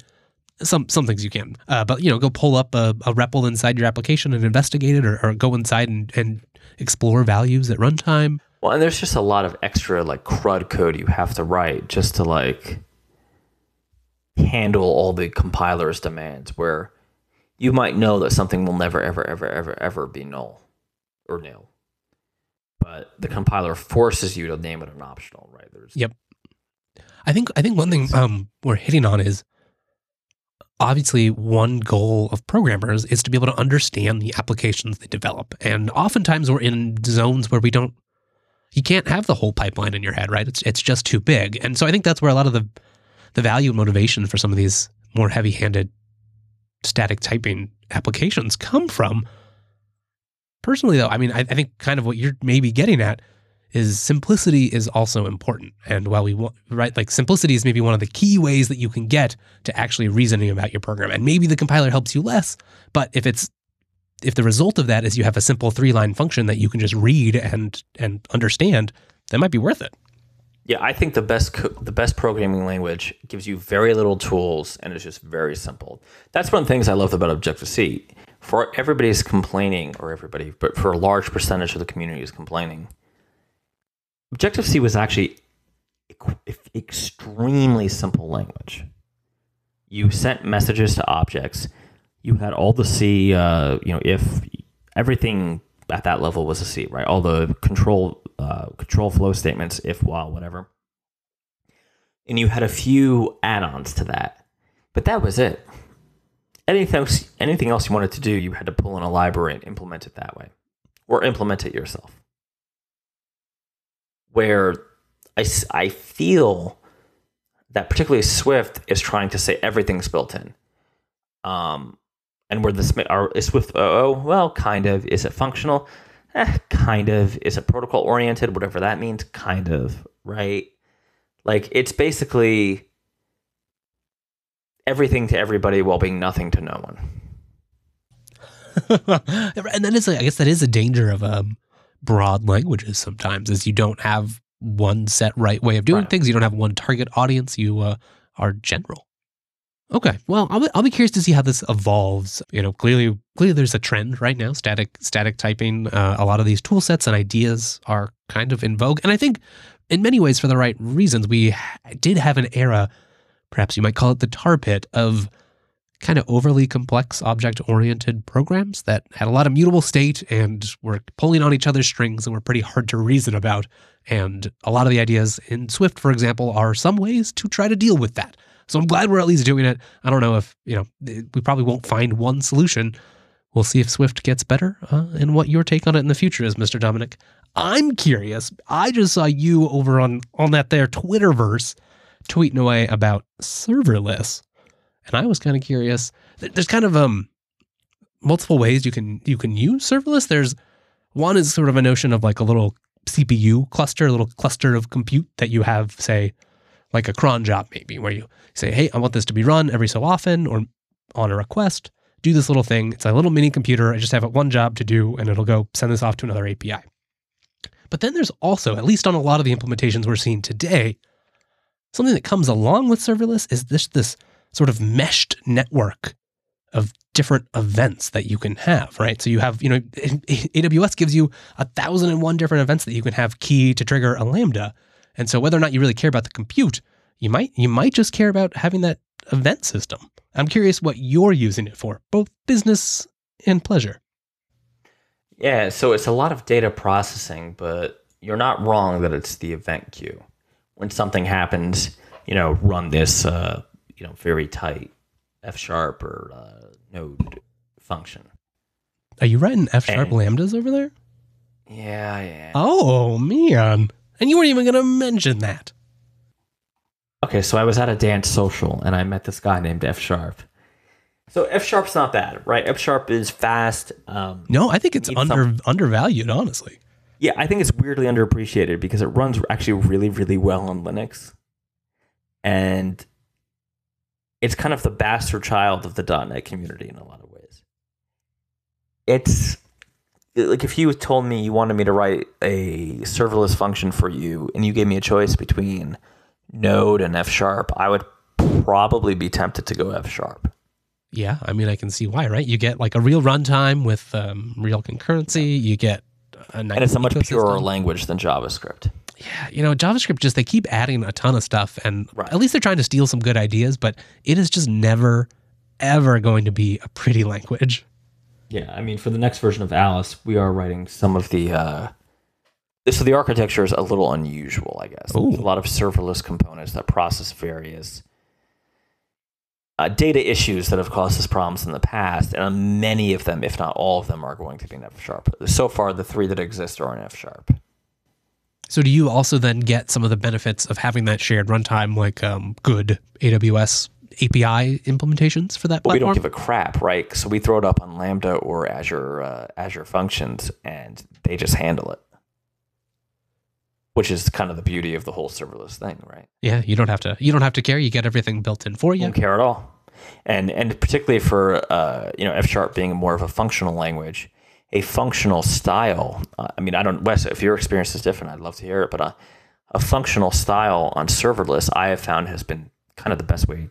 some some things you can, uh, but you know, go pull up a, a REPL inside your application and investigate it, or, or go inside and, and explore values at runtime. Well, and there's just a lot of extra like CRUD code you have to write just to like handle all the compiler's demands where you might know that something will never ever ever ever ever be null or nil. But the compiler forces you to name it an optional, right? There's Yep. I think I think one thing um, we're hitting on is obviously one goal of programmers is to be able to understand the applications they develop, and oftentimes we're in zones where we don't. You can't have the whole pipeline in your head, right? It's it's just too big, and so I think that's where a lot of the the value and motivation for some of these more heavy-handed static typing applications come from. Personally, though, I mean, I, I think kind of what you're maybe getting at is simplicity is also important. And while we want, right, like simplicity is maybe one of the key ways that you can get to actually reasoning about your program. And maybe the compiler helps you less, but if it's if the result of that is you have a simple three line function that you can just read and and understand, that might be worth it. Yeah, I think the best co- the best programming language gives you very little tools and it's just very simple. That's one of the things I love about Objective C. For everybody's complaining, or everybody, but for a large percentage of the community is complaining. Objective C was actually extremely simple language. You sent messages to objects. You had all the C, uh, you know, if everything at that level was a C, right? All the control uh, control flow statements, if, while, whatever. And you had a few add-ons to that, but that was it. Anything else, anything else you wanted to do, you had to pull in a library and implement it that way, or implement it yourself. Where I, I feel that particularly Swift is trying to say everything's built in. Um, and where this are is Swift OO, well, kind of. Is it functional? Eh, kind of. Is it protocol oriented? Whatever that means, kind of, right? Like it's basically everything to everybody while being nothing to no one. and that is, a, I guess, that is a danger of um, broad languages. Sometimes is you don't have one set right way of doing Right. things. You don't have one target audience. You uh, are general. Okay, well, I'll be, I'll be curious to see how this evolves. You know, clearly, clearly, there's a trend right now. Static, static typing. Uh, a lot of these tool sets and ideas are kind of in vogue, and I think, in many ways, for the right reasons. We ha- did have an era, perhaps you might call it the tar pit of kind of overly complex object oriented programs that had a lot of mutable state and were pulling on each other's strings and were pretty hard to reason about. And a lot of the ideas in Swift, for example, are some ways to try to deal with that. So I'm glad we're at least doing it. I don't know if, you know, we probably won't find one solution. We'll see if Swift gets better uh, and what your take on it in the future is, Mr. Dominic. I'm curious. I just saw you over on on that there Twitterverse tweeting away about serverless. And I was kind of curious. There's kind of um multiple ways you can you can use serverless. There's one is sort of a notion of like a little CPU cluster, a little cluster of compute that you have, say, like a cron job maybe, where you say, hey, I want this to be run every so often or on a request. Do this little thing. It's a little mini computer. I just have it one job to do, and it'll go send this off to another API. But then there's also, at least on a lot of the implementations we're seeing today, something that comes along with serverless is this this sort of meshed network of different events that you can have, right? So you have, you know, AWS gives you a thousand and one different events that you can have key to trigger a Lambda. And so whether or not you really care about the compute, you might you might just care about having that event system. I'm curious what you're using it for, both business and pleasure. Yeah, so it's a lot of data processing, but you're not wrong that it's the event queue. When something happens, you know, run this uh, you know, very tight F sharp or uh, node function. Are you writing F sharp lambdas over there? Yeah, yeah. Oh man. And you weren't even gonna mention that. Okay, so I was at a dance social and I met this guy named F Sharp. So F Sharp's not bad, right? F Sharp is fast. Um, no, I think it's under some, undervalued, honestly. Yeah, I think it's weirdly underappreciated because it runs actually really, really well on Linux, and it's kind of the bastard child of the .NET community in a lot of ways. It's like if you told me you wanted me to write a serverless function for you, and you gave me a choice between Node and F sharp, I would probably be tempted to go F sharp. Yeah, I mean, I can see why, right? You get like a real runtime with um, real concurrency. You get and it's a much purer language than JavaScript. Yeah, you know, JavaScript just they keep adding a ton of stuff, and right. at least they're trying to steal some good ideas, but it is just never, ever going to be a pretty language. Yeah, I mean, for the next version of Alice, we are writing some of the uh, so the architecture is a little unusual, I guess. A lot of serverless components that process various uh, data issues that have caused us problems in the past, and many of them, if not all of them, are going to be in F sharp. So far, the three that exist are in F sharp. So, do you also then get some of the benefits of having that shared runtime, like um, good AWS API implementations for that well, platform? we don't give a crap, right? So we throw it up on Lambda or Azure uh, Azure Functions, and they just handle it which is kind of the beauty of the whole serverless thing, right? Yeah, you don't have to you don't have to care. You get everything built in for you. Don't care at all. And and particularly for uh, you know F sharp being more of a functional language, a functional style. Uh, I mean, I don't Wes, if your experience is different, I'd love to hear it. But a, a functional style on serverless, I have found has been kind of the best way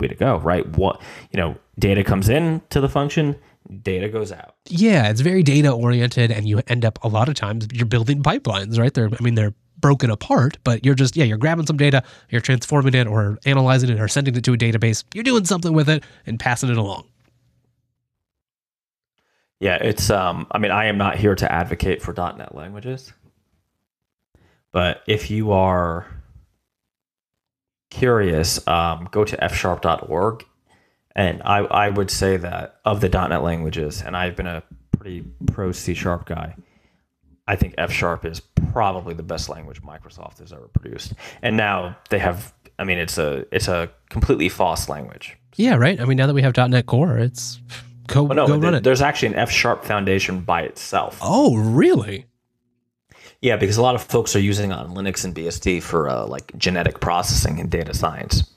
way to go. Right? What you know, data comes in to the function, data goes out. Yeah, it's very data oriented, and you end up a lot of times you're building pipelines, right? They're, I mean, they're broken apart, but you're just, yeah, you're grabbing some data, you're transforming it or analyzing it or sending it to a database. You're doing something with it and passing it along. Yeah, it's, um, I mean, I am not here to advocate for .NET languages, but if you are curious, um, go to fsharp.org and I, I would say that of the .NET languages, and I've been a pretty pro C sharp guy, I think F sharp is probably the best language Microsoft has ever produced. And now they have, I mean, it's a it's a completely false language. Yeah, right. I mean, now that we have .NET Core, it's go, well, no, go run it. There's actually an F sharp foundation by itself. Oh, really? Yeah, because a lot of folks are using on Linux and BSD for uh, like genetic processing and data science.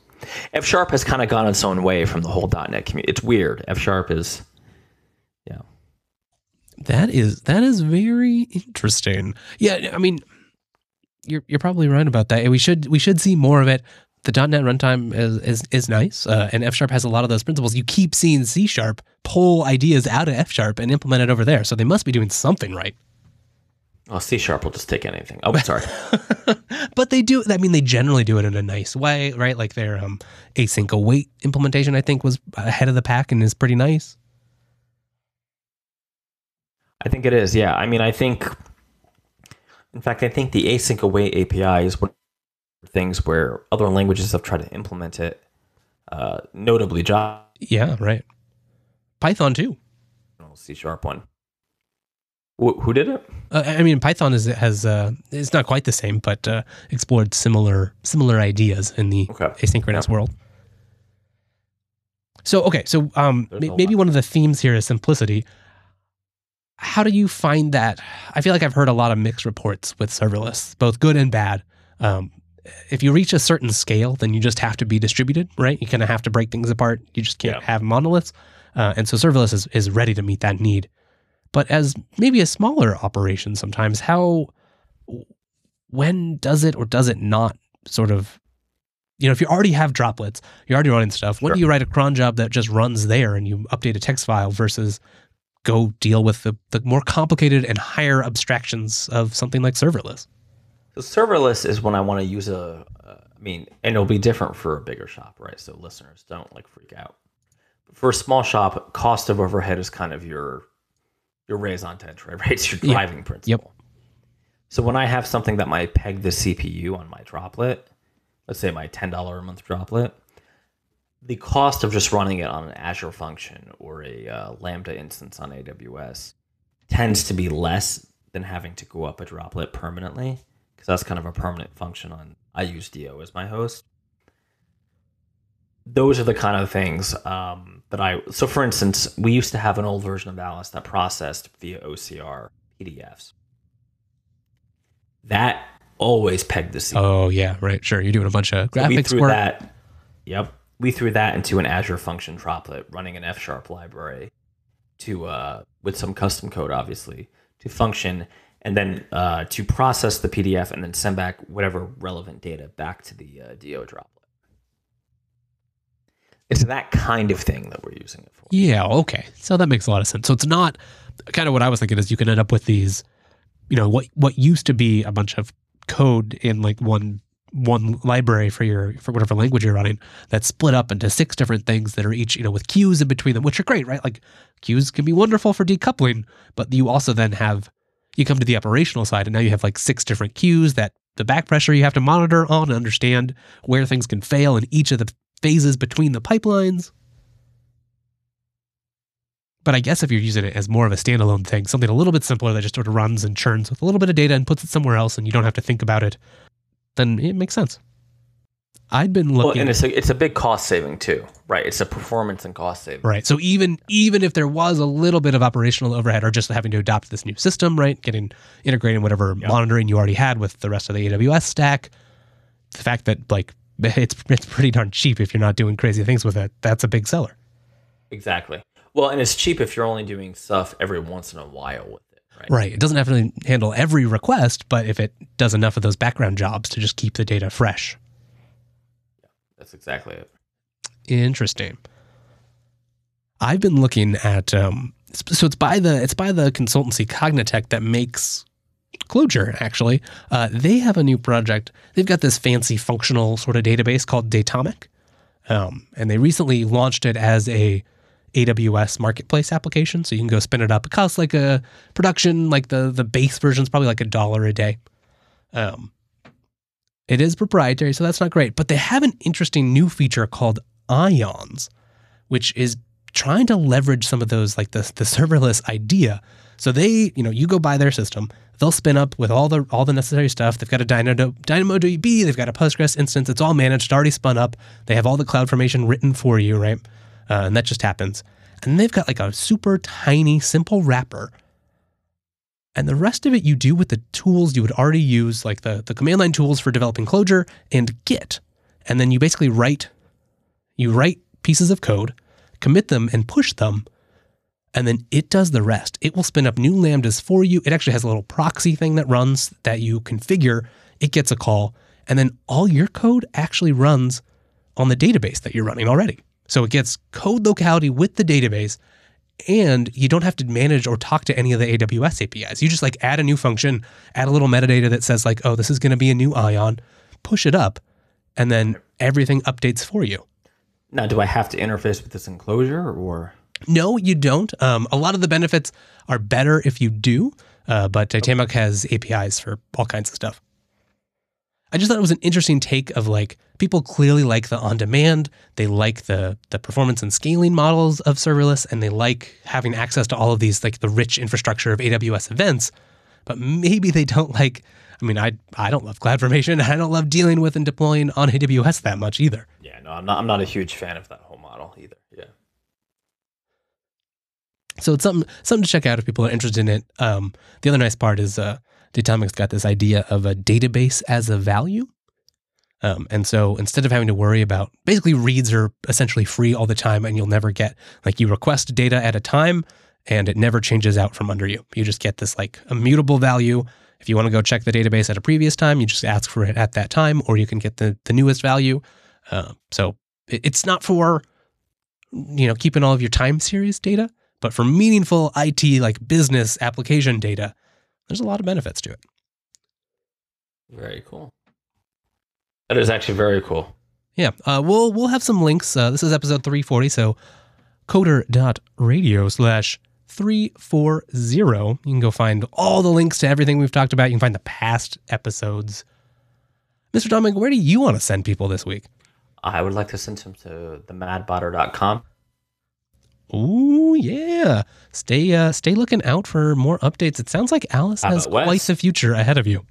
F sharp has kind of gone its own way from the whole .NET community. It's weird. F sharp is, yeah. That is that is very interesting. Yeah, I mean, you're you're probably right about that. We should we should see more of it. The .NET runtime is is, is nice, uh, and F sharp has a lot of those principles. You keep seeing C sharp pull ideas out of F sharp and implement it over there, so they must be doing something right. Oh, C sharp will just take anything. Oh, sorry. but they do. I mean, they generally do it in a nice way, right? Like their um, async await implementation, I think, was ahead of the pack and is pretty nice. I think it is. Yeah. I mean, I think. In fact, I think the async await API is one of the things where other languages have tried to implement it. Uh, notably, Java. Yeah. Right. Python too. C sharp one. Wh- who did it? Uh, I mean, Python is has uh, it's not quite the same, but uh, explored similar similar ideas in the Okay. asynchronous Yeah. world. So okay, so um, maybe one of the themes here is simplicity. How do you find that? I feel like I've heard a lot of mixed reports with serverless, both good and bad. Um, if you reach a certain scale, then you just have to be distributed, right? You kind of have to break things apart. You just can't Yeah. have monoliths, uh, and so serverless is, is ready to meet that need. But as maybe a smaller operation, sometimes how when does it or does it not sort of you know if you already have droplets you're already running stuff when Sure. do you write a cron job that just runs there and you update a text file versus go deal with the, the more complicated and higher abstractions of something like serverless So serverless is when I want to use a. Uh, I mean, and it'll be different for a bigger shop, right? So listeners don't like freak out. For a small shop, cost of overhead is kind of your your raison d'etre, right? It's your driving principle. Yep. So when I have something that might peg the CPU on my droplet, let's say my ten dollar a month droplet, the cost of just running it on an Azure function or a uh, Lambda instance on AWS tends to be less than having to go up a droplet permanently because that's kind of a permanent function on I use Do as my host. Those are the kind of things um, that I. So, for instance, we used to have an old version of Alice that processed via OCR PDFs. That always pegged the CPU. oh yeah right sure you're doing a bunch of graphics So we threw work that. Yep, we threw that into an Azure function droplet running an F sharp library to uh, with some custom code, obviously, to function and then uh, to process the PDF and then send back whatever relevant data back to the uh, Do droplet. It's that kind of thing that we're using it for. Yeah, okay. So that makes a lot of sense. So it's not kind of what I was thinking is you can end up with these, you know, what what used to be a bunch of code in like one one library for your for whatever language you're running that's split up into six different things that are each, you know, with queues in between them, which are great, right? Like queues can be wonderful for decoupling, but you also then have you come to the operational side and now you have like six different queues that the back pressure you have to monitor on and understand where things can fail in each of the phases between the pipelines. But I guess if you're using it as more of a standalone thing, something a little bit simpler that just sort of runs and churns with a little bit of data and puts it somewhere else and you don't have to think about it, then it makes sense. I'd been Well, looking and it's a, it's a big cost saving too, right? It's a performance and cost saving. right. So even even if there was a little bit of operational overhead or just having to adopt this new system, right? Getting integrating whatever monitoring you already had with the rest of the AWS stack, the fact that like it's it's pretty darn cheap if you're not doing crazy things with it, that's a big seller. Exactly. Well, and it's cheap if you're only doing stuff every once in a while with it, right? Right. It doesn't have to handle every request, but if it does enough of those background jobs to just keep the data fresh. Yeah, That's exactly it. Interesting. I've been looking at um so it's by the it's by the consultancy Cognitect that makes Clojure actually. Uh, they have a new project. They've got this fancy functional sort of database called Datomic. Um, and they recently launched it as a AWS marketplace application. So you can go spin it up. It costs like a production, like the the base version is probably like a dollar a day. Um, it is proprietary, so that's not great. But they have an interesting new feature called Ions, which is trying to leverage some of those, like the the serverless idea. So they, you know, you go buy their system, they'll spin up with all the all the necessary stuff. They've got a Dynamo, DynamoDB, they've got a Postgres instance. It's all managed, already spun up. They have all the cloud formation written for you, right? Uh, and that just happens. And they've got like a super tiny, simple wrapper and the rest of it you do with the tools you would already use, like the, the command line tools for developing Clojure and Git. And then you basically write you write pieces of code, commit them and push them, and then it does the rest. It will spin up new lambdas for you. It actually has a little proxy thing that runs that you configure. It gets a call, and then all your code actually runs on the database that you're running already. So it gets code locality with the database and you don't have to manage or talk to any of the AWS APIs. You just like add a new function, add a little metadata that says like, oh, this is going to be a new ion, push it up, and then everything updates for you. Now, do I have to interface with this in Clojure or? No, you don't. Um, a lot of the benefits are better if you do, uh, but Datomic has APIs for all kinds of stuff. I just thought it was an interesting take of like people clearly like the on demand, they like the the performance and scaling models of serverless, and they like having access to all of these like the rich infrastructure of AWS events. But maybe they don't like. I mean, I I don't love CloudFormation. I don't love dealing with and deploying on AWS that much either. Yeah, no, I'm not. I'm not a huge fan of that whole model either. So it's something something to check out if people are interested in it. Um, the other nice part is uh, Datomic's got this idea of a database as a value. Um, and so instead of having to worry about basically reads are essentially free all the time and you'll never get like you request data at a time and it never changes out from under you. You just get this like immutable value. If you want to go check the database at a previous time, you just ask for it at that time, or you can get the, the newest value. Uh, so it, it's not for, you know, keeping all of your time series data, but for meaningful IT like business application data, there's a lot of benefits to it. Very cool. That is actually very cool. Yeah, uh, we'll we'll have some links. Uh, this is episode 340, so coder.radio slash 340. You can go find all the links to everything we've talked about. You can find the past episodes. Mr. Dominic, where do you want to send people this week? I would like to send them to themadbotter.com. Ooh, yeah. Stay uh, stay looking out for more updates. It sounds like Alice How has quite the future ahead of you.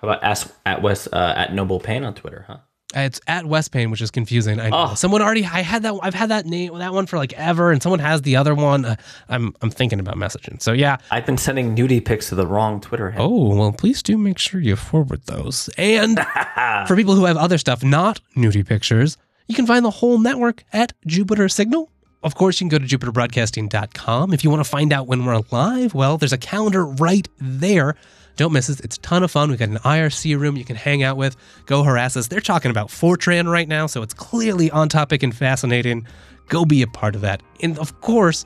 How about ask at Wes uh, at Noble Pain on Twitter, huh? Uh, It's at Wes Payne, which is confusing. I know. Oh. Someone already. I had that. I've had that name, that one for like ever, and someone has the other one. Uh, I'm I'm thinking about messaging. So yeah. I've been sending nudie pics to the wrong Twitter handle. Oh well, please do make sure you forward those. And for people who have other stuff, not nudie pictures, you can find the whole network at Jupiter Signal. Of course, you can go to jupiterbroadcasting.com. If you want to find out when we're live, well, there's a calendar right there. Don't miss it. It's a ton of fun. We've got an IRC room you can hang out with, go harass us. They're talking about Fortran right now, so it's clearly on topic and fascinating. Go be a part of that. And of course,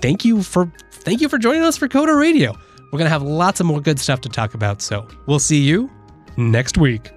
thank you for thank you for joining us for Coder Radio. We're gonna have lots of more good stuff to talk about, so we'll see you next week.